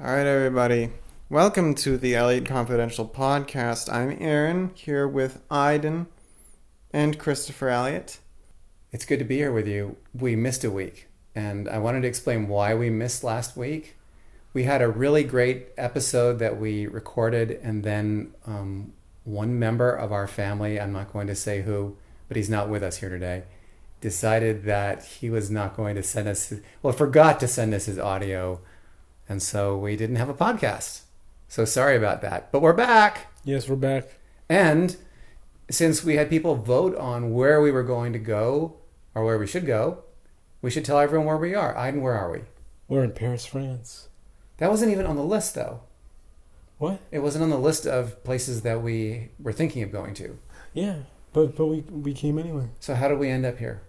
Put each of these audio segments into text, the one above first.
All right, everybody. Welcome to the Elliott Confidential podcast. I'm Aren here with Iden and Christopher Elliott. It's good to be here with you. We missed a week, and I wanted to explain why we missed last week. We had a really great episode that we recorded, and then um, one member of our family, I'm not going to say who, but he's not with us here today, decided that he was not going to send us, well, forgot to send us his audio. And so we didn't have a podcast. So sorry about that. But we're back. Yes, we're back. And since we had people vote on where we were going to go or where we should go, we should tell everyone where we are. Iden, where are we? We're in Paris, France. That wasn't even on the list, though. What? It wasn't on the list of places that we were thinking of going to. Yeah, but but we we came anyway. So how did we end up here?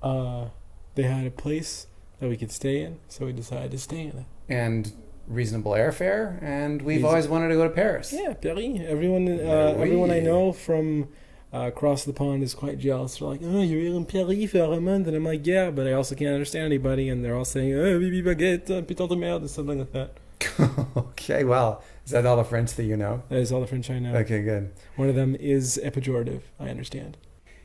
Uh, they had a place that we could stay in, so we decided to stay in it. And reasonable airfare, and we've Reason- always wanted to go to Paris. Yeah, Paris. Everyone, uh, Oui. everyone I know from uh, across the pond is quite jealous. They're like, "Oh, you're in Paris for a month," and I'm like, "Yeah," but I also can't understand anybody, and they're all saying, "Oh, bibi baguette, uh, putain de merde," or something like that. okay, well, is that all the French that you know? That is all the French I know. Okay, good. One of them is a pejorative. I understand.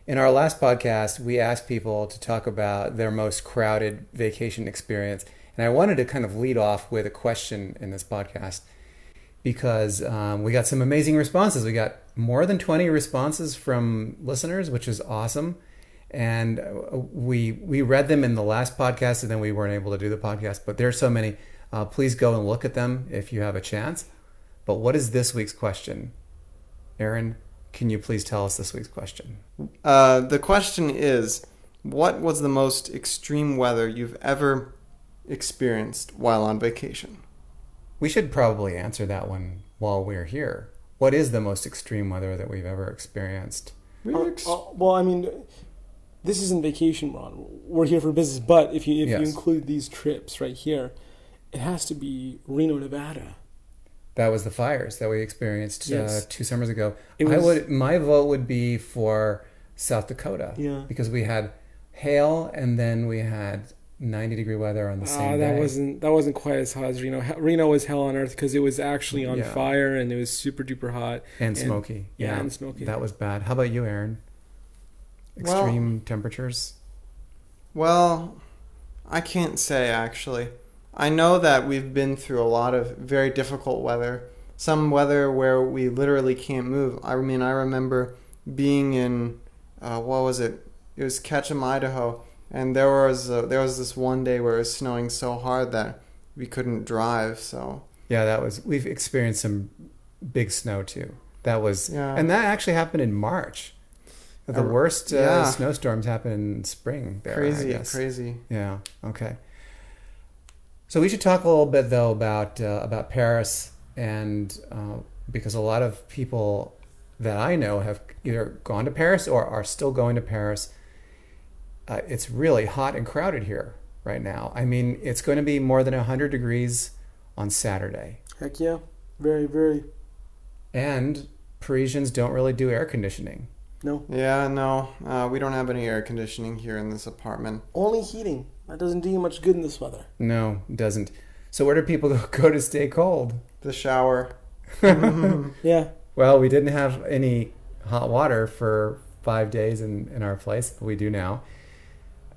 In our last podcast, we asked people to talk about their most crowded vacation experience. And I wanted to kind of lead off with a question in this podcast because um, we got some amazing responses. We got more than 20 responses from listeners, which is awesome. And uh, we we read them in the last podcast, and then we weren't able to do the podcast. But there's so many. Uh, please go and look at them if you have a chance. But what is this week's question? Aren, can you please tell us this week's question? Uh, the question is What was the most extreme weather you've ever experienced while on vacation? We should probably answer that one while we're here. What is the most extreme weather that we've ever experienced? We Uh, uh, well, I mean, this isn't vacation, Ron. We're here for business, but if you if you include these trips right here, it has to be Reno, Nevada. That was the fires that we experienced Yes. uh, two summers ago. It I would my vote would be for South Dakota Yeah. because we had hail and then we had 90 degree weather on the same Ah, that day. wasn't that wasn't quite as hot as Reno. He- Reno was hell on earth because it was actually on Yeah. fire and it was super duper hot. and and- smoky. yeah, and smoky. That was bad. How about you, Aren? Well- Extreme temperatures. Well, I can't say actually. I know that we've been through a lot of very difficult weather. Some weather where we literally can't move. I mean, I remember being in, uh, what was it? It was Ketchum, Idaho, and there was a, there was this one day where it was snowing so hard that we couldn't drive. So Yeah, that was. We've experienced some big snow too. That was, Yeah. and that actually happened in March. The worst uh, yeah. snowstorms happen in spring. There, crazy, crazy. Yeah. Okay. So we should talk a little bit though about uh, about Paris, and uh, because a lot of people that I know have either gone to Paris or are still going to Paris. Uh, it's really hot and crowded here right now. I mean, it's going to be more than hundred degrees on Saturday. Heck yeah, very very And Parisians don't really do air conditioning. no Yeah, no, uh, we don't have any air conditioning here in this apartment. only heating. That doesn't do you much good in this weather. No, it doesn't. So where do people go, go to stay cold? The shower. Yeah, Well, we didn't have any hot water for five days in, in our place, but we do now.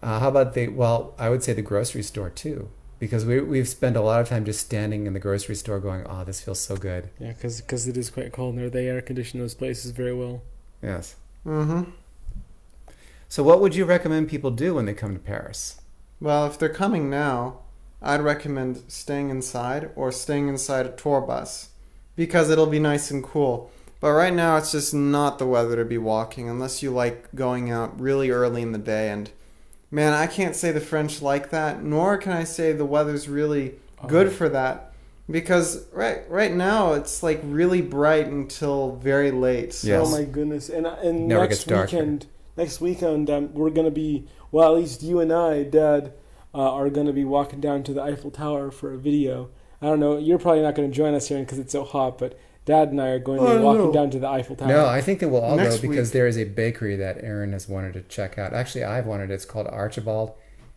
Uh, how about the, well, I would say the grocery store too, because we, we've spent a lot of time just standing in the grocery store going, oh, this feels so good. yeah, because it is quite cold in there. They air condition those places very well. Yes. Mm-hmm. So what would you recommend people do when they come to Paris? Well, if they're coming now, I'd recommend staying inside or staying inside a tour bus because it'll be nice and cool. But right now, it's just not the weather to be walking unless you like going out really early in the day. And man, I can't say the French like that, nor can I say the weather's really good Oh. for that because right right now it's like really bright until very late. So Yes. Oh my goodness! And and Never next gets weekend, next weekend, um, we're gonna be well. At least you and I, Dad, uh, are gonna be walking down to the Eiffel Tower for a video. I don't know. You're probably not gonna join us here because it's so hot, but Dad and I are going to Oh, be walking no. down to the Eiffel Tower. No, I think that we'll all Next go because week. there is a bakery that Aren has wanted to check out. Actually, I've wanted it. It's called Archibald,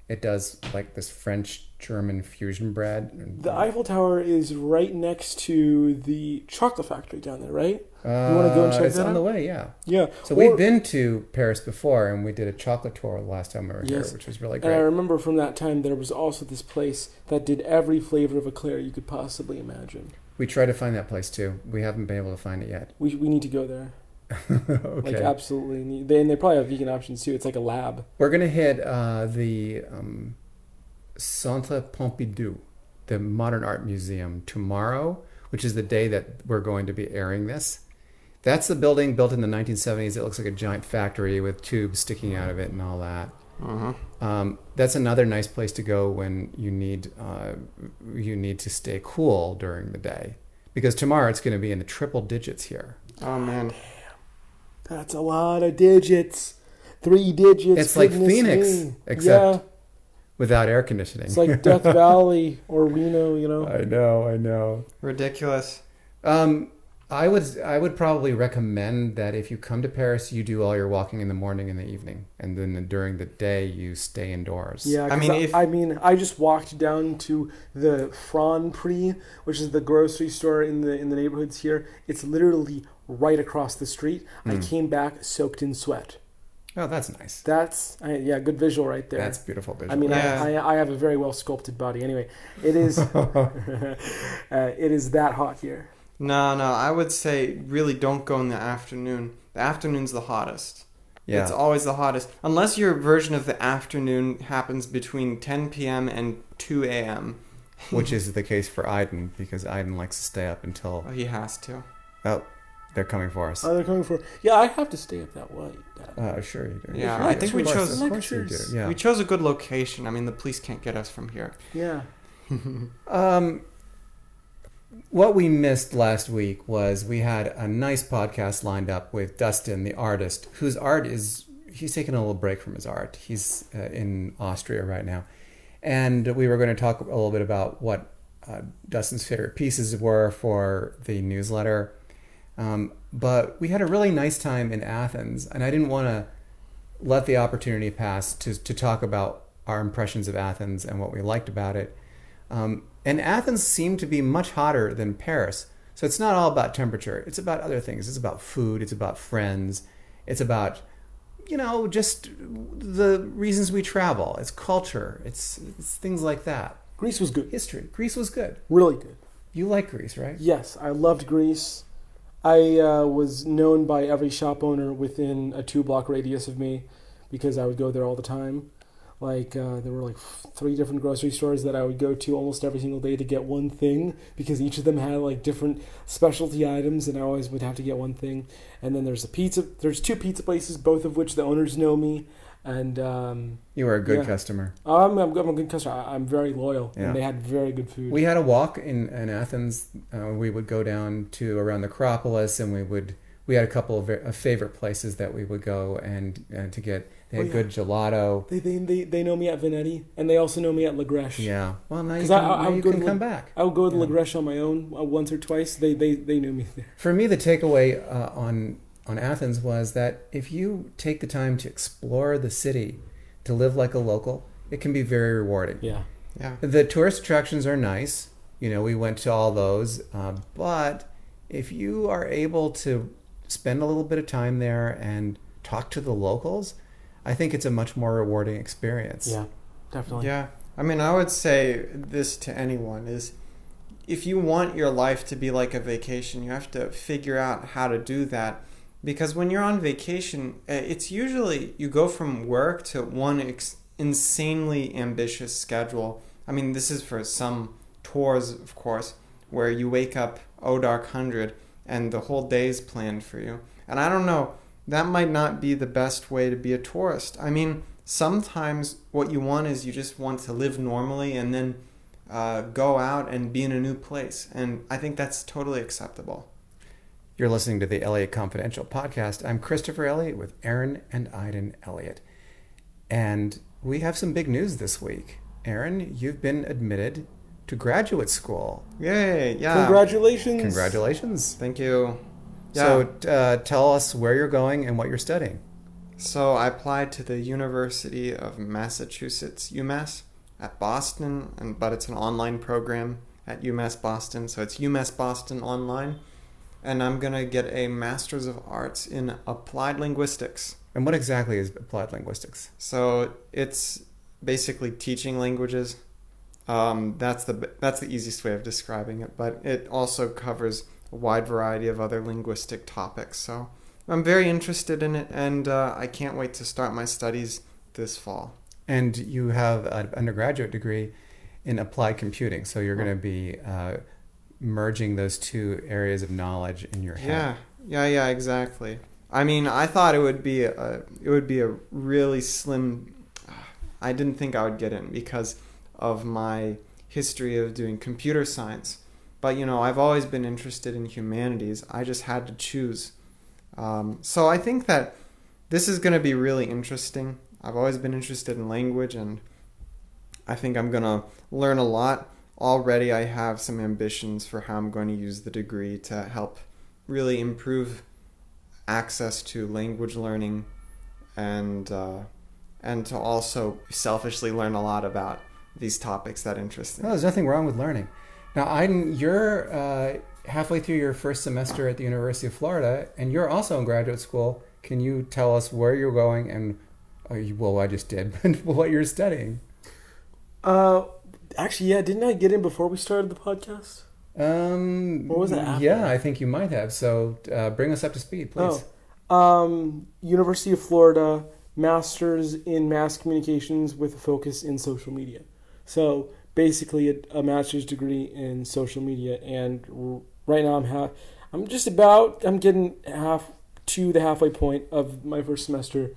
It does like this French German fusion bread. The Eiffel Tower is right next to the chocolate factory down there, right? Uh, wanna go and check It's that on out? the way, yeah. Yeah. So Or- we've been to Paris before, and we did a chocolate tour the last time we were Yes. here, which was really And I remember from that time there was also this place that did every flavor of eclair you could possibly imagine. We tried to find that place too. We haven't been able to find it yet. We, we need to go there. okay. Like absolutely need. They, and they probably have vegan options too. It's like a lab. We're gonna hit uh, the um, Centre Pompidou, the Modern Art Museum, tomorrow, which is the day that we're going to be airing this. That's the building built in the 1970s. It looks like a giant factory with tubes sticking out of it and all that. Uh-huh. Um, that's another nice place to go when you need uh, you need to stay cool during the day, because tomorrow it's going to be in the triple digits here. Oh man. That's a lot of digits. Three digits. It's like Phoenix, me. except- yeah, Without air conditioning. it's like Death Valley or Reno. You know. I know, I know. Ridiculous. Um, I would I would probably recommend that if you come to Paris, you do all your walking in the morning and the evening, and then during the day you stay indoors. Yeah, I 'cause mean, I, if- I mean, I just walked down to the Franprix, which is the grocery store in the in the neighborhoods here. It's literally right across the street. I Hmm. came back soaked in sweat. Oh, that's nice. That's I, yeah, good visual right there. That's beautiful. Visual. I mean, Yeah. I, I, I have a very well sculpted body. Anyway, it is uh, it is that hot here. No, no, I would say really don't go in the afternoon. The afternoon's the hottest. yeah. It's always the hottest. Unless your version of the afternoon happens between 10 p.m. and 2 a.m. which is the case for Iden because Iden likes to stay up until Oh, he has to. oh, they're coming for us. Oh, they're coming for yeah. I have to stay up that way. Dad. Uh, sure you do. Yeah, Sure I think do. we chose- Of course you do. Yeah. We chose a good location. I mean, the police can't get us from here. Yeah. Um, what we missed last week was we had a nice podcast lined up with Dustin, the artist, whose art is he's taking a little break from his art. He's uh, in Austria right now, and we were going to talk a little bit about what uh, Dustin's favorite pieces were for the newsletter. Um, but we had a really nice time in Athens, and I didn't want to let the opportunity pass to, to talk about our impressions of Athens and what we liked about it. Um, and Athens seemed to be much hotter than Paris. So it's not all about temperature. It's about other things. It's about food. It's about friends. It's about, you know, just the reasons we travel. It's culture. It's, it's things like that. Greece was good. History. Greece was good. Really good. You like Greece, right? Yes, I loved Greece. I uh, was known by every shop owner within a two block radius of me because I would go there all the time. Like uh, there were like three different grocery stores that I would go to almost every single day to get one thing because each of them had like different specialty items and I always would have to get one thing. And then there's a pizza. There's two pizza places, both of which the owners know me. And um, You are a good Yeah. customer. I'm, I'm, I'm a good customer. I- I'm very loyal, Yeah. and they had very good food. We had a walk in, in Athens. Uh, we would go down to around the Acropolis, and we would we had a couple of, of favorite places that we would go and, and to get. They had Oh, yeah. good gelato. They, they, they, they know me at Venetti, and they also know me at La Grèche. Yeah. Well, now you 'Cause can, I- I now would you go can to come the- back. I would go to Yeah. La Grèche on my own uh, once or twice. They, they, they knew me there. For me, the takeaway uh, on on Athens was that if you take the time to explore the city, to live like a local, it can be very rewarding. Yeah. Yeah. The tourist attractions are nice. You know, we went to all those. Uh, but if you are able to spend a little bit of time there and talk to the locals, I think it's a much more rewarding experience. Yeah, definitely. Yeah. I mean, I would say this to anyone is if you want your life to be like a vacation, you have to figure out how to do that. Because when you're on vacation, uh, it's usually you go from work to one ex- insanely ambitious schedule. I mean, this is for some tours, of course, where you wake up oh dark hundred and the whole day's planned for you. And I don't know, that might not be the best way to be a tourist. I mean, sometimes what you want is you just want to live normally and then uh, go out and be in a new place. And I think that's totally acceptable. You're listening to the Elliott Confidential podcast. I'm Christopher Elliott with Aren and Iden Elliott. And we have some big news this week. Aren, you've been admitted to graduate school. Yay! Yeah. Congratulations. Congratulations. Thank you. Yeah. So uh, tell us where you're going and what you're studying. So I applied to the University of Massachusetts, UMass, at Boston, and but it's an online program at UMass Boston, so it's UMass Boston online, and I'm gonna get a Master's of Arts in Applied Linguistics. And what exactly is applied linguistics? So it's basically teaching languages. Um, that's the that's the easiest way of describing it, but it also covers a wide variety of other linguistic topics. So I'm very interested in it, and uh, I can't wait to start my studies this fall. And you have an undergraduate degree in applied computing, so you're going to be uh, merging those two areas of knowledge in your head. Yeah, yeah, yeah, exactly. I mean, I thought it would be a it would be a really slim. I didn't think I would get in because of my history of doing computer science. But you know, I've always been interested in humanities. I just had to choose. Um, so I think that this is going to be really interesting. I've always been interested in language, and I think I'm going to learn a lot. Already, I have some ambitions for how I'm going to use the degree to help really improve access to language learning and uh, and to also selfishly learn a lot about these topics that interest me. No, there's nothing wrong with learning. Now, Iden, you're uh, halfway through your first semester at the University of Florida, and you're also in graduate school. Can you tell us where you're going and, uh, you, well, I just did, but what you're studying? Uh, actually, yeah, didn't I get in before we started the podcast? Um, Or was it after? Yeah, I think you might have. So uh, bring us up to speed, please. Oh, um, University of Florida, Masters in Mass Communications with a focus in social media. So basically, a, a master's degree in social media, and r- right now I'm ha- I'm just about I'm getting half to the halfway point of my first semester,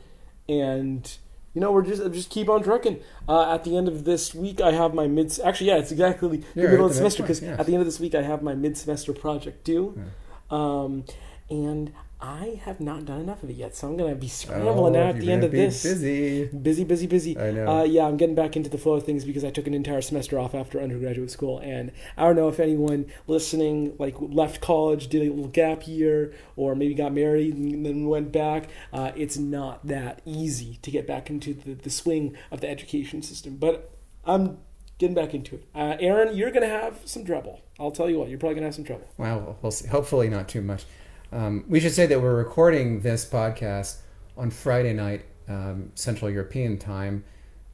and you know we're just just keep on trucking. Uh, at the end of this week, I have my mid. Actually, yeah, it's exactly the You're middle at of the semester because yeah. at the end of this week I have my mid semester project due. Um, and I have not done enough of it yet, so I'm gonna be scrambling Oh, out at the end of this. Busy. busy, busy, busy. I know. Uh, yeah, I'm getting back into the flow of things because I took an entire semester off after undergraduate school, and I don't know if anyone listening like left college, did a little gap year, or maybe got married and then went back. Uh, it's not that easy to get back into the, the swing of the education system, but I'm getting back into it. Uh, Aren, you're gonna have some trouble. I'll tell you what, you're probably gonna have some trouble. Well, we'll see. Hopefully, not too much. Um, we should say that we're recording this podcast on Friday night, um, Central European time,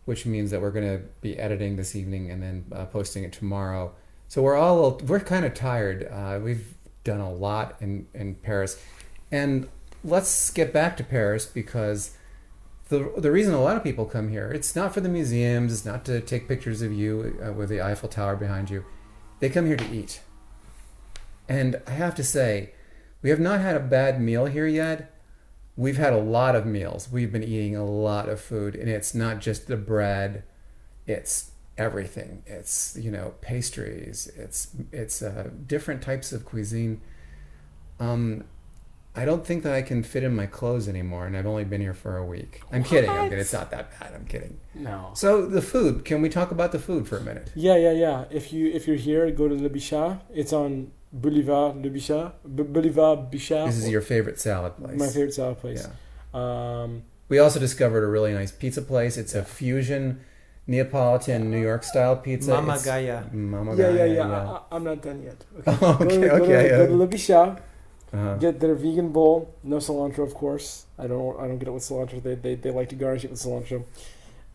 which means that we're going to be editing this evening and then uh, posting it tomorrow. So we're all we're kind of tired. Uh, we've done a lot in in Paris, and let's get back to Paris because the the reason a lot of people come here it's not for the museums, it's not to take pictures of you uh, with the Eiffel Tower behind you. They come here to eat. And I have to say, we have not had a bad meal here yet. We've had a lot of meals. We've been eating a lot of food, and it's not just the bread; it's everything. It's you know pastries. It's it's uh, different types of cuisine. Um, I don't think that I can fit in my clothes anymore, and I've only been here for a week. I'm kidding. I'm kidding. It's not that bad. I'm kidding. No. So the food. Can we talk about the food for a minute? Yeah, yeah, yeah. If you if you're here, go to Le Bichat. It's on Boulevard Le Bichat. B- Boulevard Bichat. This is your favorite salad place. my favorite salad place. Yeah. Um, We also discovered a really nice pizza place. It's a fusion Neapolitan New York style pizza. Mama It's- Gaia. Mama yeah, yeah, Gaia, yeah. I, I- I'm not done yet. Okay. Oh, Go okay, go to- okay. Go to Le Bichat. uh-huh. Get their vegan bowl. No cilantro, of course. I don't. I don't get it with cilantro. They they, they like to garnish it with cilantro,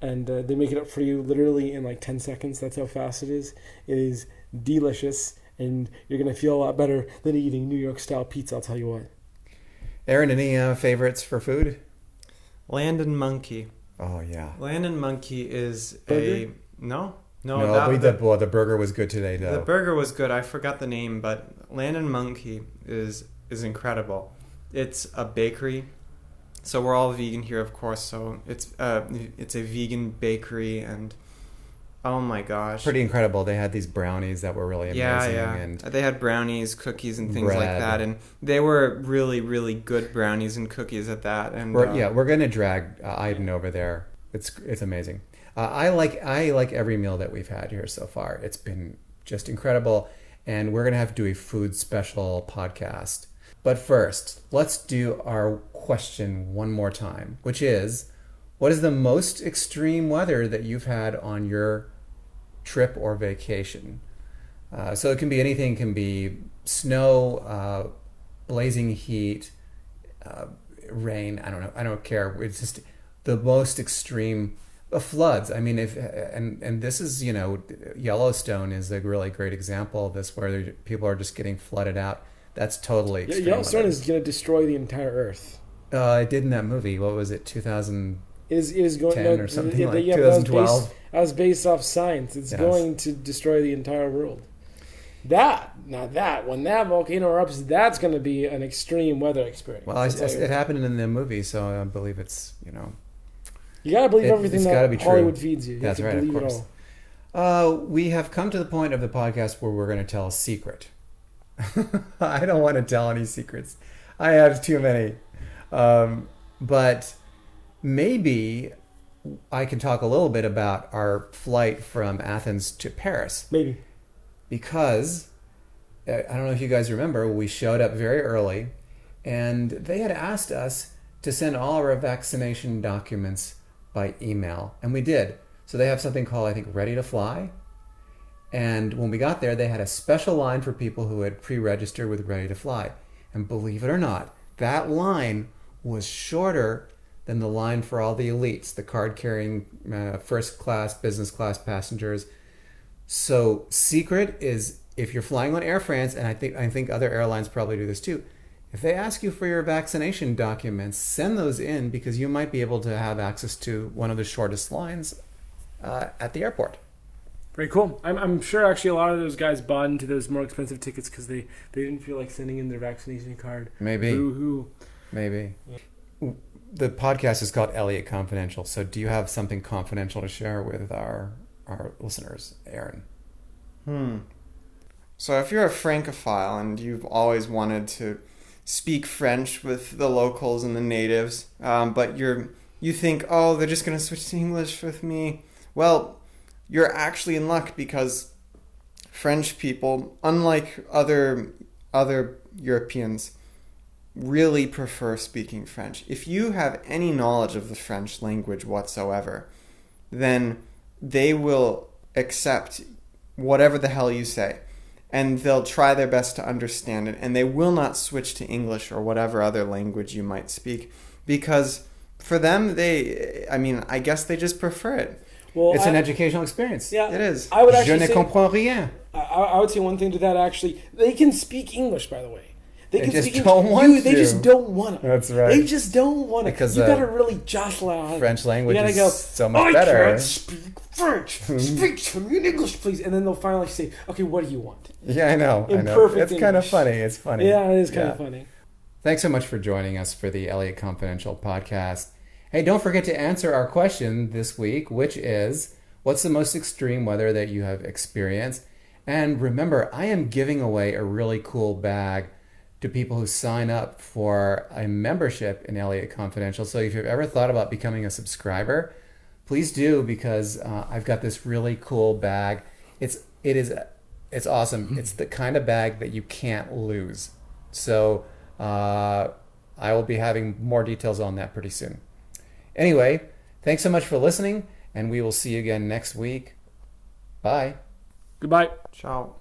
and uh, they make it up for you literally in like ten seconds. That's how fast it is. It is delicious, and you're gonna feel a lot better than eating New York style pizza. I'll tell you what. Aren, any uh, favorites for food? Land and Monkey. Oh yeah. Land and Monkey is Burger? a no, no. No, that, but the, the, well, the burger was good today, though. the burger was good. I forgot the name, but Land and Monkey is is incredible. It's a bakery, so we're all vegan here, of course. So it's uh it's a vegan bakery, and oh my gosh, Pretty incredible. They had these brownies that were really amazing. yeah, yeah. And they had brownies, cookies, and things like that, and they were really, really good brownies and cookies at that. And we're, uh, yeah, we're gonna drag uh, Iden over there. It's it's amazing. Uh, I like I like every meal that we've had here so far. It's been just incredible, and we're gonna have to do a food special podcast. But first, let's do our question one more time, which is what is the most extreme weather that you've had on your trip or vacation? Uh, so it can be anything, it can be snow, uh, blazing heat, uh, rain. I don't know. I don't care. It's just the most extreme floods. I mean, if and and this is you know Yellowstone is a really great example of this, where people are just getting flooded out. That's totally Yeah, extreme. Yellowstone weather. is going to destroy the entire Earth. Uh, it did in that movie. What was it? 2010 It is, is going or something yeah, like yeah, but that was 2012. based- That was based off science. It's Yes. going to destroy the entire world. That, not that, when that volcano erupts, that's going to be an extreme weather experience. Well, I, I'll tell you it happened in the movie, so I believe it's you know. you got to believe it- everything gotta that be true. Hollywood feeds you. You That's right, of course. Uh, we have come to the point of the podcast where we're going to tell a secret. I don't want to tell any secrets. I have too many. Um, but maybe I can talk a little bit about our flight from Athens to Paris Maybe. because uh, I don't know if you guys remember, we showed up very early and they had asked us to send all of our vaccination documents by email, and we did. So they have something called, I think, Ready to Fly. And when we got there, they had a special line for people who had pre registered with Ready to Fly. And believe it or not, that line was shorter than the line for all the elites, the card carrying uh, first class, business class passengers. So secret is if you're flying on Air France, and I think I think other airlines probably do this too. If they ask you for your vaccination documents, send those in because you might be able to have access to one of the shortest lines uh, at the airport. Very cool. I'm, I'm sure actually a lot of those guys bought into those more expensive tickets because they, they didn't feel like sending in their vaccination card. Maybe, Boo hoo. maybe. The podcast is called Elliott Confidential. So, do you have something confidential to share with our our listeners, Aren? Hmm. So if you're a Francophile and you've always wanted to speak French with the locals and the natives, um, but you're you think, oh, they're just gonna switch to English with me. Well, you're actually in luck because French people, unlike other other Europeans, really prefer speaking French. If you have any knowledge of the French language whatsoever, then they will accept whatever the hell you say and they'll try their best to understand it and they will not switch to English or whatever other language you might speak because for them they I mean I guess they just prefer it. Well, It's I, an educational experience. yeah, It is. I would actually Je ne say, comprends rien. I, I would say one thing to that actually. They can speak English, by the way. They can just don't want You- They to. just don't want to. That's right. They just don't want to. Because, you uh, gotta really jostle out. French language you gotta is go, so much I better." can't speak French. speak to me in English, please. And then they'll finally say, "Okay, what do you want?" Yeah, I know. I know. perfect It's kind of funny. It's funny. Yeah, it is kind Yeah. of funny. Thanks so much for joining us for the Elliott Confidential podcast. Hey, don't forget to answer our question this week, which is what's the most extreme weather that you have experienced? And remember, I am giving away a really cool bag to people who sign up for a membership in Elliott Confidential. So if you've ever thought about becoming a subscriber, please do because uh, I've got this really cool bag. It's it is it's awesome. It's the kind of bag that you can't lose. So uh, I will be having more details on that pretty soon. Anyway, thanks so much for listening, and we will see you again next week. Bye. Goodbye. Ciao.